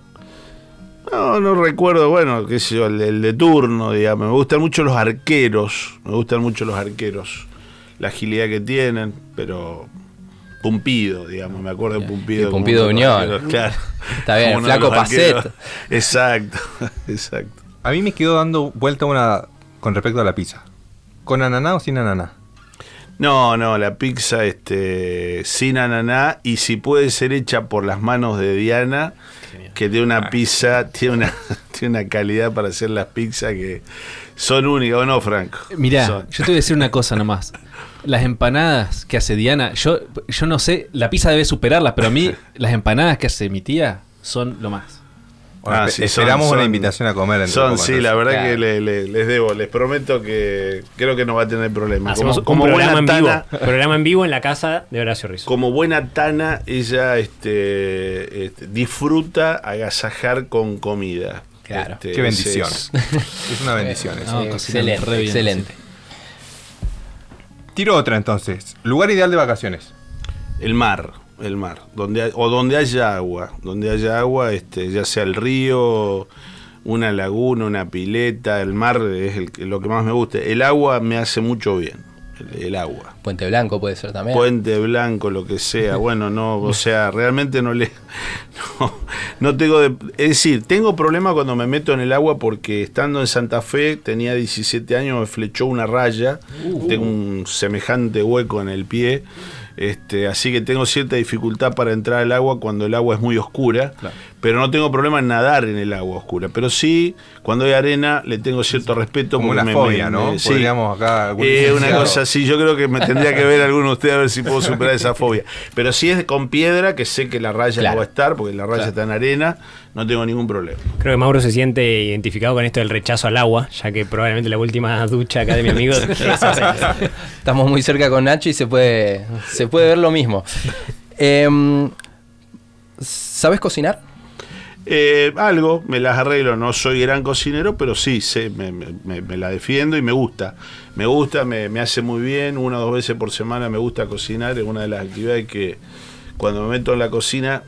No, no recuerdo, bueno, qué sé yo, el, el de turno, digamos. Me gustan mucho los arqueros. Me gustan mucho los arqueros. La agilidad que tienen, pero. Pumpido, digamos. Me acuerdo de Pumpido. de Pumpido Unión. Claro. Está bien, el flaco. Pacet. Exacto, exacto. A mí me quedó dando vuelta una con respecto a la pizza. ¿Con ananá o sin ananá? No, no, la pizza este, sin ananá y si puede ser hecha por las manos de Diana, que tiene una pizza, tiene una, tiene una calidad para hacer las pizzas que son únicas, ¿o no, Franco? Mirá, Son. yo te voy a decir una cosa nomás. Las empanadas que hace Diana, yo, yo no sé, la pizza debe superarlas, pero a mí las empanadas que hace mi tía son lo más. Bueno, Ah, sí, esperamos son- una invitación a comer. entre Son, sí, la verdad Claro. que le- le- les debo, les prometo que creo que no va a tener problema. Hacemos Como, como un programa buena en vivo. tana, Programa en vivo en la casa de Horacio Rizzo. como buena tana, ella este, este, disfruta agasajar con comida. Claro. Este, Qué bendición. es- Es una bendición eso. No, excelente, bien, excelente. Tiro otra entonces. Lugar ideal de vacaciones. El mar, el mar, donde hay- o donde haya agua, donde haya agua, este, ya sea el río, una laguna, una pileta, el mar es el que- lo que más me gusta. El agua me hace mucho bien, el, agua. Puente Blanco puede ser también. Puente Blanco, lo que sea, bueno, no, o sea, realmente no le, no, no tengo, de- es decir, tengo problema cuando me meto en el agua porque estando en Santa Fe, tenía 17 años, me flechó una raya, tengo un semejante hueco en el pie, este, así que tengo cierta dificultad para entrar al agua cuando el agua es muy oscura, pero no tengo problema en nadar en el agua oscura, pero sí, cuando hay arena le tengo cierto respeto. Como porque una me- fobia, me- ¿no? me- sí. Podríamos acá. algún Eh, una cosa así, yo creo que me tendría que ver alguno de ustedes a ver si puedo superar esa fobia. Pero si es con piedra, que sé que la raya Claro. no va a estar, porque la raya está en arena, no tengo ningún problema. Creo que Mauro se siente identificado con esto del rechazo al agua, ya que probablemente la última ducha acá de mi amigo. Estamos muy cerca con Nacho y se puede, se puede ver lo mismo. Em, ¿Sabes cocinar? Eh, algo, me las arreglo, no soy gran cocinero, pero sí, sé, me, la defiendo y me gusta. Me gusta, me, me hace muy bien, una o dos veces por semana me gusta cocinar, es una de las actividades que cuando me meto en la cocina,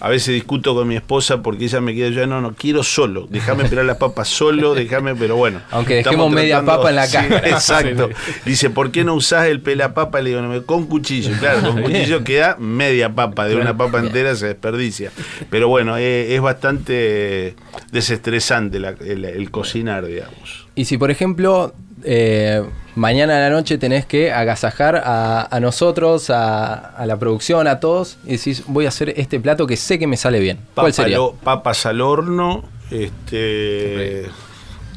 a veces discuto con mi esposa porque ella me queda, yo no, no quiero solo, déjame pelar las papas solo, déjame, pero bueno. Aunque dejemos media papa en la sí, caja. exacto. Dice, ¿por qué no usás el pelapapa? Le digo, con cuchillo. Claro, con cuchillo queda media papa, de una papa entera se desperdicia. Pero bueno, eh, es bastante desestresante la- el, el cocinar, digamos. Y si, por ejemplo, eh, mañana a la noche tenés que agasajar a, a nosotros, a, a la producción, a todos, y decís, voy a hacer este plato que sé que me sale bien. ¿Cuál sería? lo- papas al horno, este,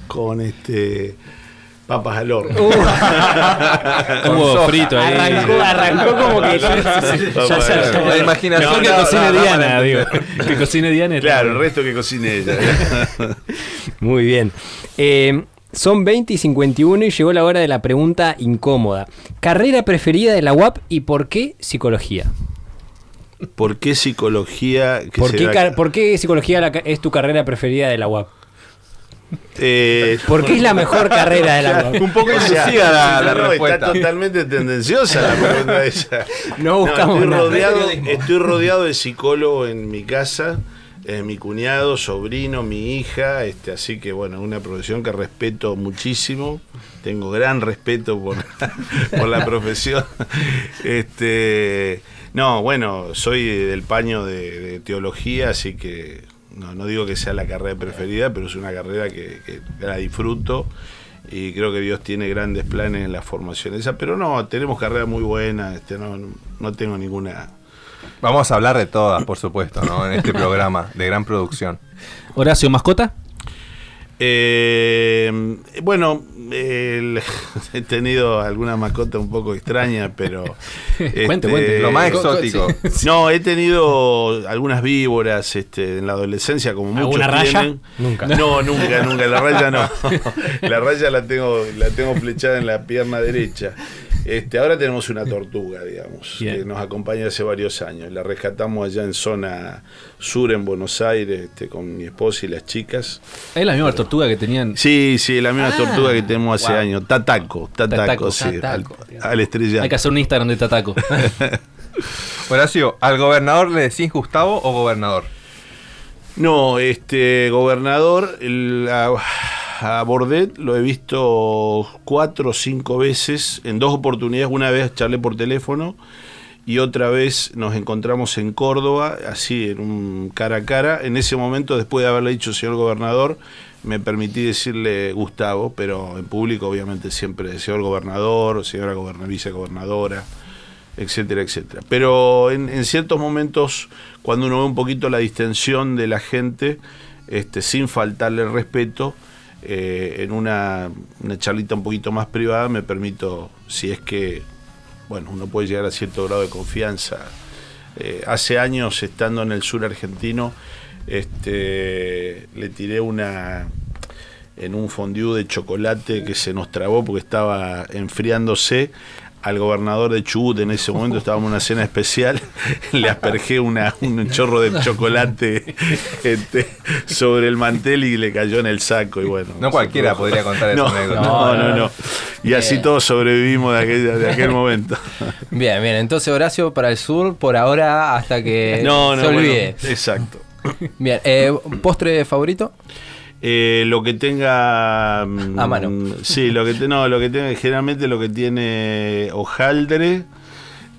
con este, papas al horno. Hubo frito ahí. Arrancó, arrancó como que La imaginación No, que no, cocine no, Diana, no, digo. Que cocine Diana. Claro, el resto que cocine ella. Muy bien. Eh, son 20 y 51 y llegó la hora de la pregunta incómoda. ¿Carrera preferida de la UAP y por qué psicología? ¿Por qué psicología? que ¿Por qué, será- car- por qué psicología la es tu carrera preferida de la UAP? Eh, ¿Por qué es la mejor carrera de la UAP? Un poco O sea, la, la no, no, respuesta. Está totalmente tendenciosa la pregunta ella. No buscamos estoy, nada. rodeado, estoy rodeado de psicólogos en mi casa, mi cuñado, sobrino, mi hija, este, así que bueno, una profesión que respeto muchísimo. Tengo gran respeto por, la profesión. Este, no, bueno, soy del paño de, de teología, así que no, no digo que sea la carrera preferida, pero es una carrera que, que la disfruto y creo que Dios tiene grandes planes en la formación esa, pero no, tenemos carreras muy buenas, este, no, no tengo ninguna... Vamos a hablar de todas, por supuesto, ¿no? En este programa de gran producción. Horacio, mascota. Eh, bueno, el- he tenido alguna mascota un poco extraña, pero... Cuente, este, cuente. Lo más co- co- exótico. No, he tenido algunas víboras este, en la adolescencia, como muchos ¿Alguna raya? tienen. Nunca. No, nunca, nunca. La raya no. La raya la tengo, la tengo flechada en la pierna derecha. Este, ahora tenemos una tortuga, digamos, Bien. que nos acompaña hace varios años. La rescatamos allá en zona sur, en Buenos Aires, este, con mi esposa y las chicas. Es la misma tortuga que tenían. Sí, sí, la misma tortuga que tenemos hace wow. años. Tataco, Tataco, Tataco, sí. Tataco. Al, al estrellado. Hay que hacer un Instagram de Tataco. Horacio, ¿al gobernador le decís Gustavo o gobernador? No, este gobernador, el- a, Bordet lo he visto cuatro o cinco veces, en dos oportunidades, una vez charlé por teléfono y otra vez nos encontramos en Córdoba, así en un cara a cara. En ese momento, después de haberle dicho señor gobernador, me permití decirle Gustavo, pero en público obviamente siempre señor gobernador, señora goberna- vicegobernadora, etcétera, etcétera. Pero en, ciertos momentos, cuando uno ve un poquito la distensión de la gente, este, sin faltarle respeto, eh, en una, una charlita un poquito más privada me permito, si es que, bueno, uno puede llegar a cierto grado de confianza. Eh, hace años, estando en el sur argentino, este, le tiré una en un fondue de chocolate que se nos trabó porque estaba enfriándose al gobernador de Chubut en ese momento estábamos en una cena especial le aspergé una, un chorro de chocolate este, sobre el mantel y le cayó en el saco y bueno No cualquiera podría contar esa no, anécdota. no, no, no. y así todos sobrevivimos de aquel, de aquel momento Bien, bien. Entonces, Horacio, para el sur, por ahora, hasta que no, no, se bueno, olvide. exacto Bien. Eh, ¿Postre favorito? Eh, lo que tenga mm, A mano. Sí, lo que te- no, lo que tenga generalmente lo que tiene hojaldre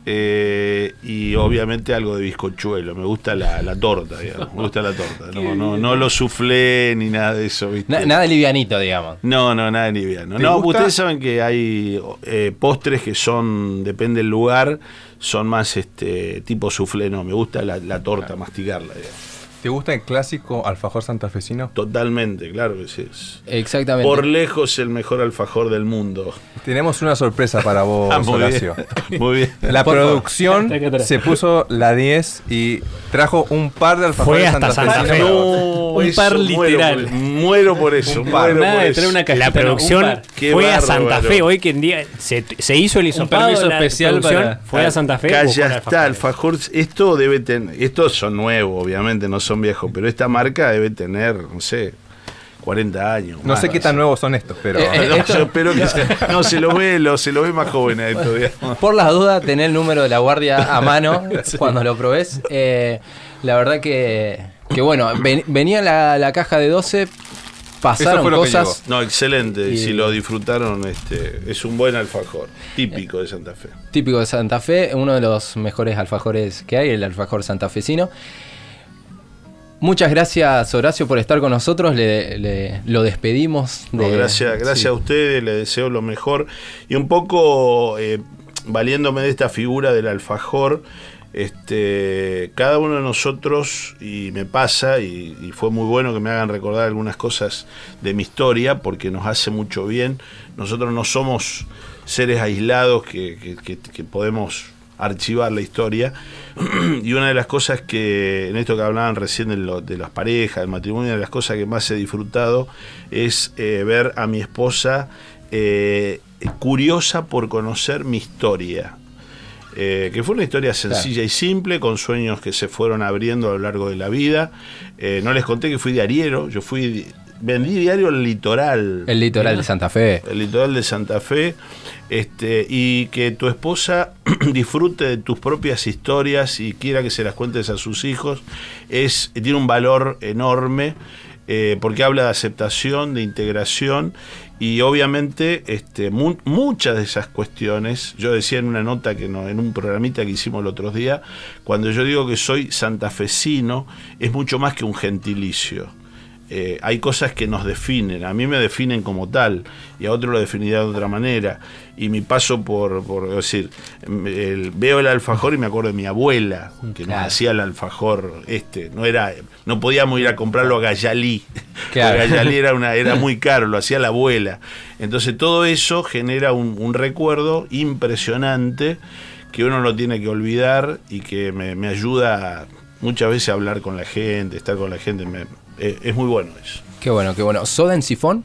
eh, y obviamente algo de bizcochuelo. Me gusta la, la torta, digamos. Me gusta la torta. No, no, no lo suflé ni nada de eso, ¿viste? Na- nada livianito, digamos. No, no, nada liviano. ¿Te No, gusta? ustedes saben que hay eh, postres que son, depende del lugar, son más este tipo soufflé. No, me gusta la, la torta, masticarla, digamos. ¿Te gusta el clásico alfajor santafesino? Totalmente, claro que sí. Exactamente. Por lejos el mejor alfajor del mundo. Tenemos una sorpresa para vos, Ah, muy Horacio. bien. Muy bien. La Por producción se puso la 10 y trajo un par de alfajores Fue hasta Santa Fe. No, Un eso, par literal. Muero por eso. Un par. muero Nada por de traer una cajita, La un producción fue a. Santa Fe. Hoy que en día se, se hizo el hisopado. permiso la especial para- Fue a Santa Fe. El está, alfajor. alfajor. Esto debe tener. Estos son nuevos, obviamente, no son viejos, pero esta marca debe tener, no sé, 40 años. No más. sé qué tan nuevos son estos, pero Eh, No, yo espero que se- no se lo ve, lo, se lo ve más joven a esto, digamos. Por las dudas, tener el número de la guardia a mano cuando lo probés. Eh, la verdad que, que bueno, ven- venía la, la caja de 12, pasaron cosas. No, excelente. Y- si lo disfrutaron, este, es un buen alfajor, típico de Santa Fe. Típico de Santa Fe, uno de los mejores alfajores que hay, el alfajor santafesino. Muchas gracias Horacio por estar con nosotros, le, le- lo despedimos. No, gracias, gracias sí. a ustedes, les deseo lo mejor. Y un poco eh, valiéndome de esta figura del alfajor, este, cada uno de nosotros, y me pasa, y, y fue muy bueno que me hagan recordar algunas cosas de mi historia, porque nos hace mucho bien. Nosotros no somos seres aislados que, que- que- que podemos archivar la historia. y una de las cosas que, en esto que hablaban recién de, lo- de las parejas, del matrimonio, una de las cosas que más he disfrutado es eh, ver a mi esposa eh, curiosa por conocer mi historia. Eh, que fue una historia sencilla y simple, con sueños que se fueron abriendo a lo largo de la vida. No les conté que fui diariero, yo fui, vendí diario el litoral. El litoral de Santa Fe. el litoral de Santa Fe, este, y que tu esposa disfrute de tus propias historias y quiera que se las cuentes a sus hijos, es, tiene un valor enorme. eh, porque habla de aceptación, de integración y obviamente este, mu- muchas de esas cuestiones, yo decía en una nota que no, en un programita que hicimos el otro día, cuando yo digo que soy santafesino, es mucho más que un gentilicio. Eh, hay cosas que nos definen, a mí me definen como tal y a otro lo definiría de otra manera. Y mi paso por, por decir, el- veo el alfajor y me acuerdo de mi abuela, que nos hacía el alfajor este, no era no podíamos ir a comprarlo a Gallalí. Claro. Gallalí era, una, era muy caro, lo hacía la abuela. Entonces todo eso genera un, un recuerdo impresionante que uno no tiene que olvidar y que me, me ayuda muchas veces a hablar con la gente, estar con la gente. me- eh, es muy bueno eso. Qué bueno, qué bueno. ¿Soda en sifón?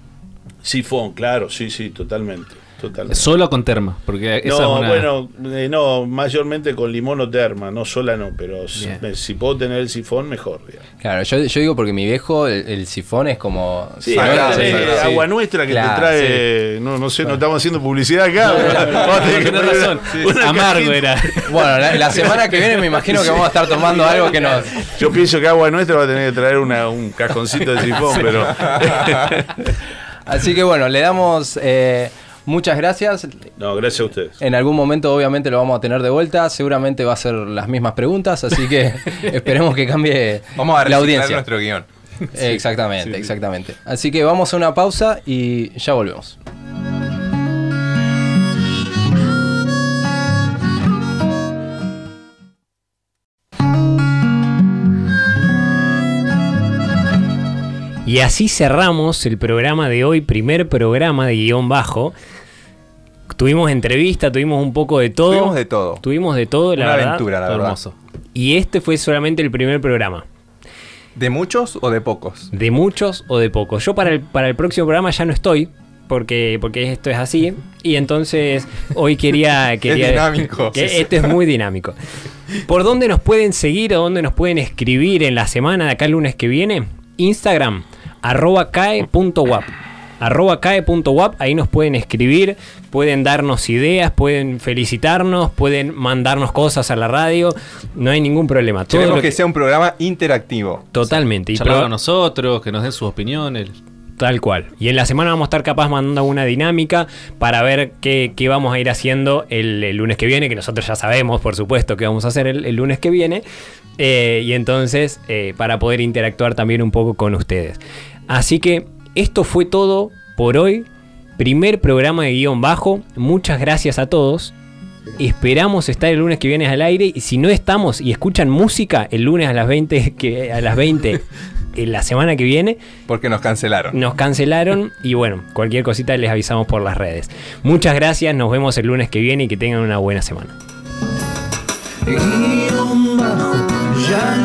Sifón, claro, sí, sí, totalmente. Totalmente. Solo con terma, porque esa No, es una... bueno, eh, no, mayormente con limón o terma, no sola no, pero si, Bien. me- si puedo tener el sifón, mejor. digamos. Claro, yo, yo digo porque mi viejo, el, el sifón es como. Sí, Sagrado, eh, sagrado. agua nuestra que Claro, te trae, no, no sé, no estamos haciendo publicidad acá. pero vamos a tener que Tenés poner razón. una Amargo era. Bueno, la, la semana que viene me imagino que vamos a estar tomando algo que nos. Yo pienso que agua nuestra va a tener que traer una- un cajoncito de sifón, pero Así que bueno, le damos eh, muchas gracias. No, gracias a ustedes. En algún momento obviamente lo vamos a tener de vuelta. Seguramente va a ser las mismas preguntas, así que esperemos que cambie Vamos a la audiencia. nuestro guion. exactamente, exactamente. Así que vamos a una pausa y ya volvemos. Y así cerramos el programa de hoy, primer programa de guion bajo. Tuvimos entrevista, tuvimos un poco de todo. Tuvimos de todo. Tuvimos de todo, la Una verdad. aventura, la verdad. hermoso. Y este fue solamente el primer programa. ¿De muchos o de pocos? De muchos o de pocos. Yo para el, para el próximo programa ya no estoy. Porque, porque esto es así. Y entonces hoy quería. quería dinámico. que Sí, sí. Esto es muy dinámico. ¿Por dónde nos pueden seguir o dónde nos pueden escribir en la semana de acá el lunes que viene? Instagram, arroba cae.wap. Arroba cae.wap, ahí nos pueden escribir, pueden darnos ideas, pueden felicitarnos, pueden mandarnos cosas a la radio, no hay ningún problema. Todo Queremos lo que sea un programa interactivo. Totalmente. Y Charlar proba- con nosotros, que nos den sus opiniones. Tal cual. Y en la semana vamos a estar capaz mandando una dinámica para ver qué, qué vamos a ir haciendo el, el lunes que viene, que nosotros ya sabemos, por supuesto, qué vamos a hacer el, el lunes que viene. Eh, y entonces, eh, para poder interactuar también un poco con ustedes. Así que esto fue todo por hoy. Primer programa de guion bajo. Muchas gracias a todos. Esperamos estar el lunes que viene al aire. Y si no estamos y escuchan música el lunes a las 20, que, a las 20 en la semana que viene, Porque nos cancelaron. nos cancelaron y bueno, cualquier cosita les avisamos por las redes. Muchas gracias, nos vemos el lunes que viene y que tengan una buena semana. guion bajo, ya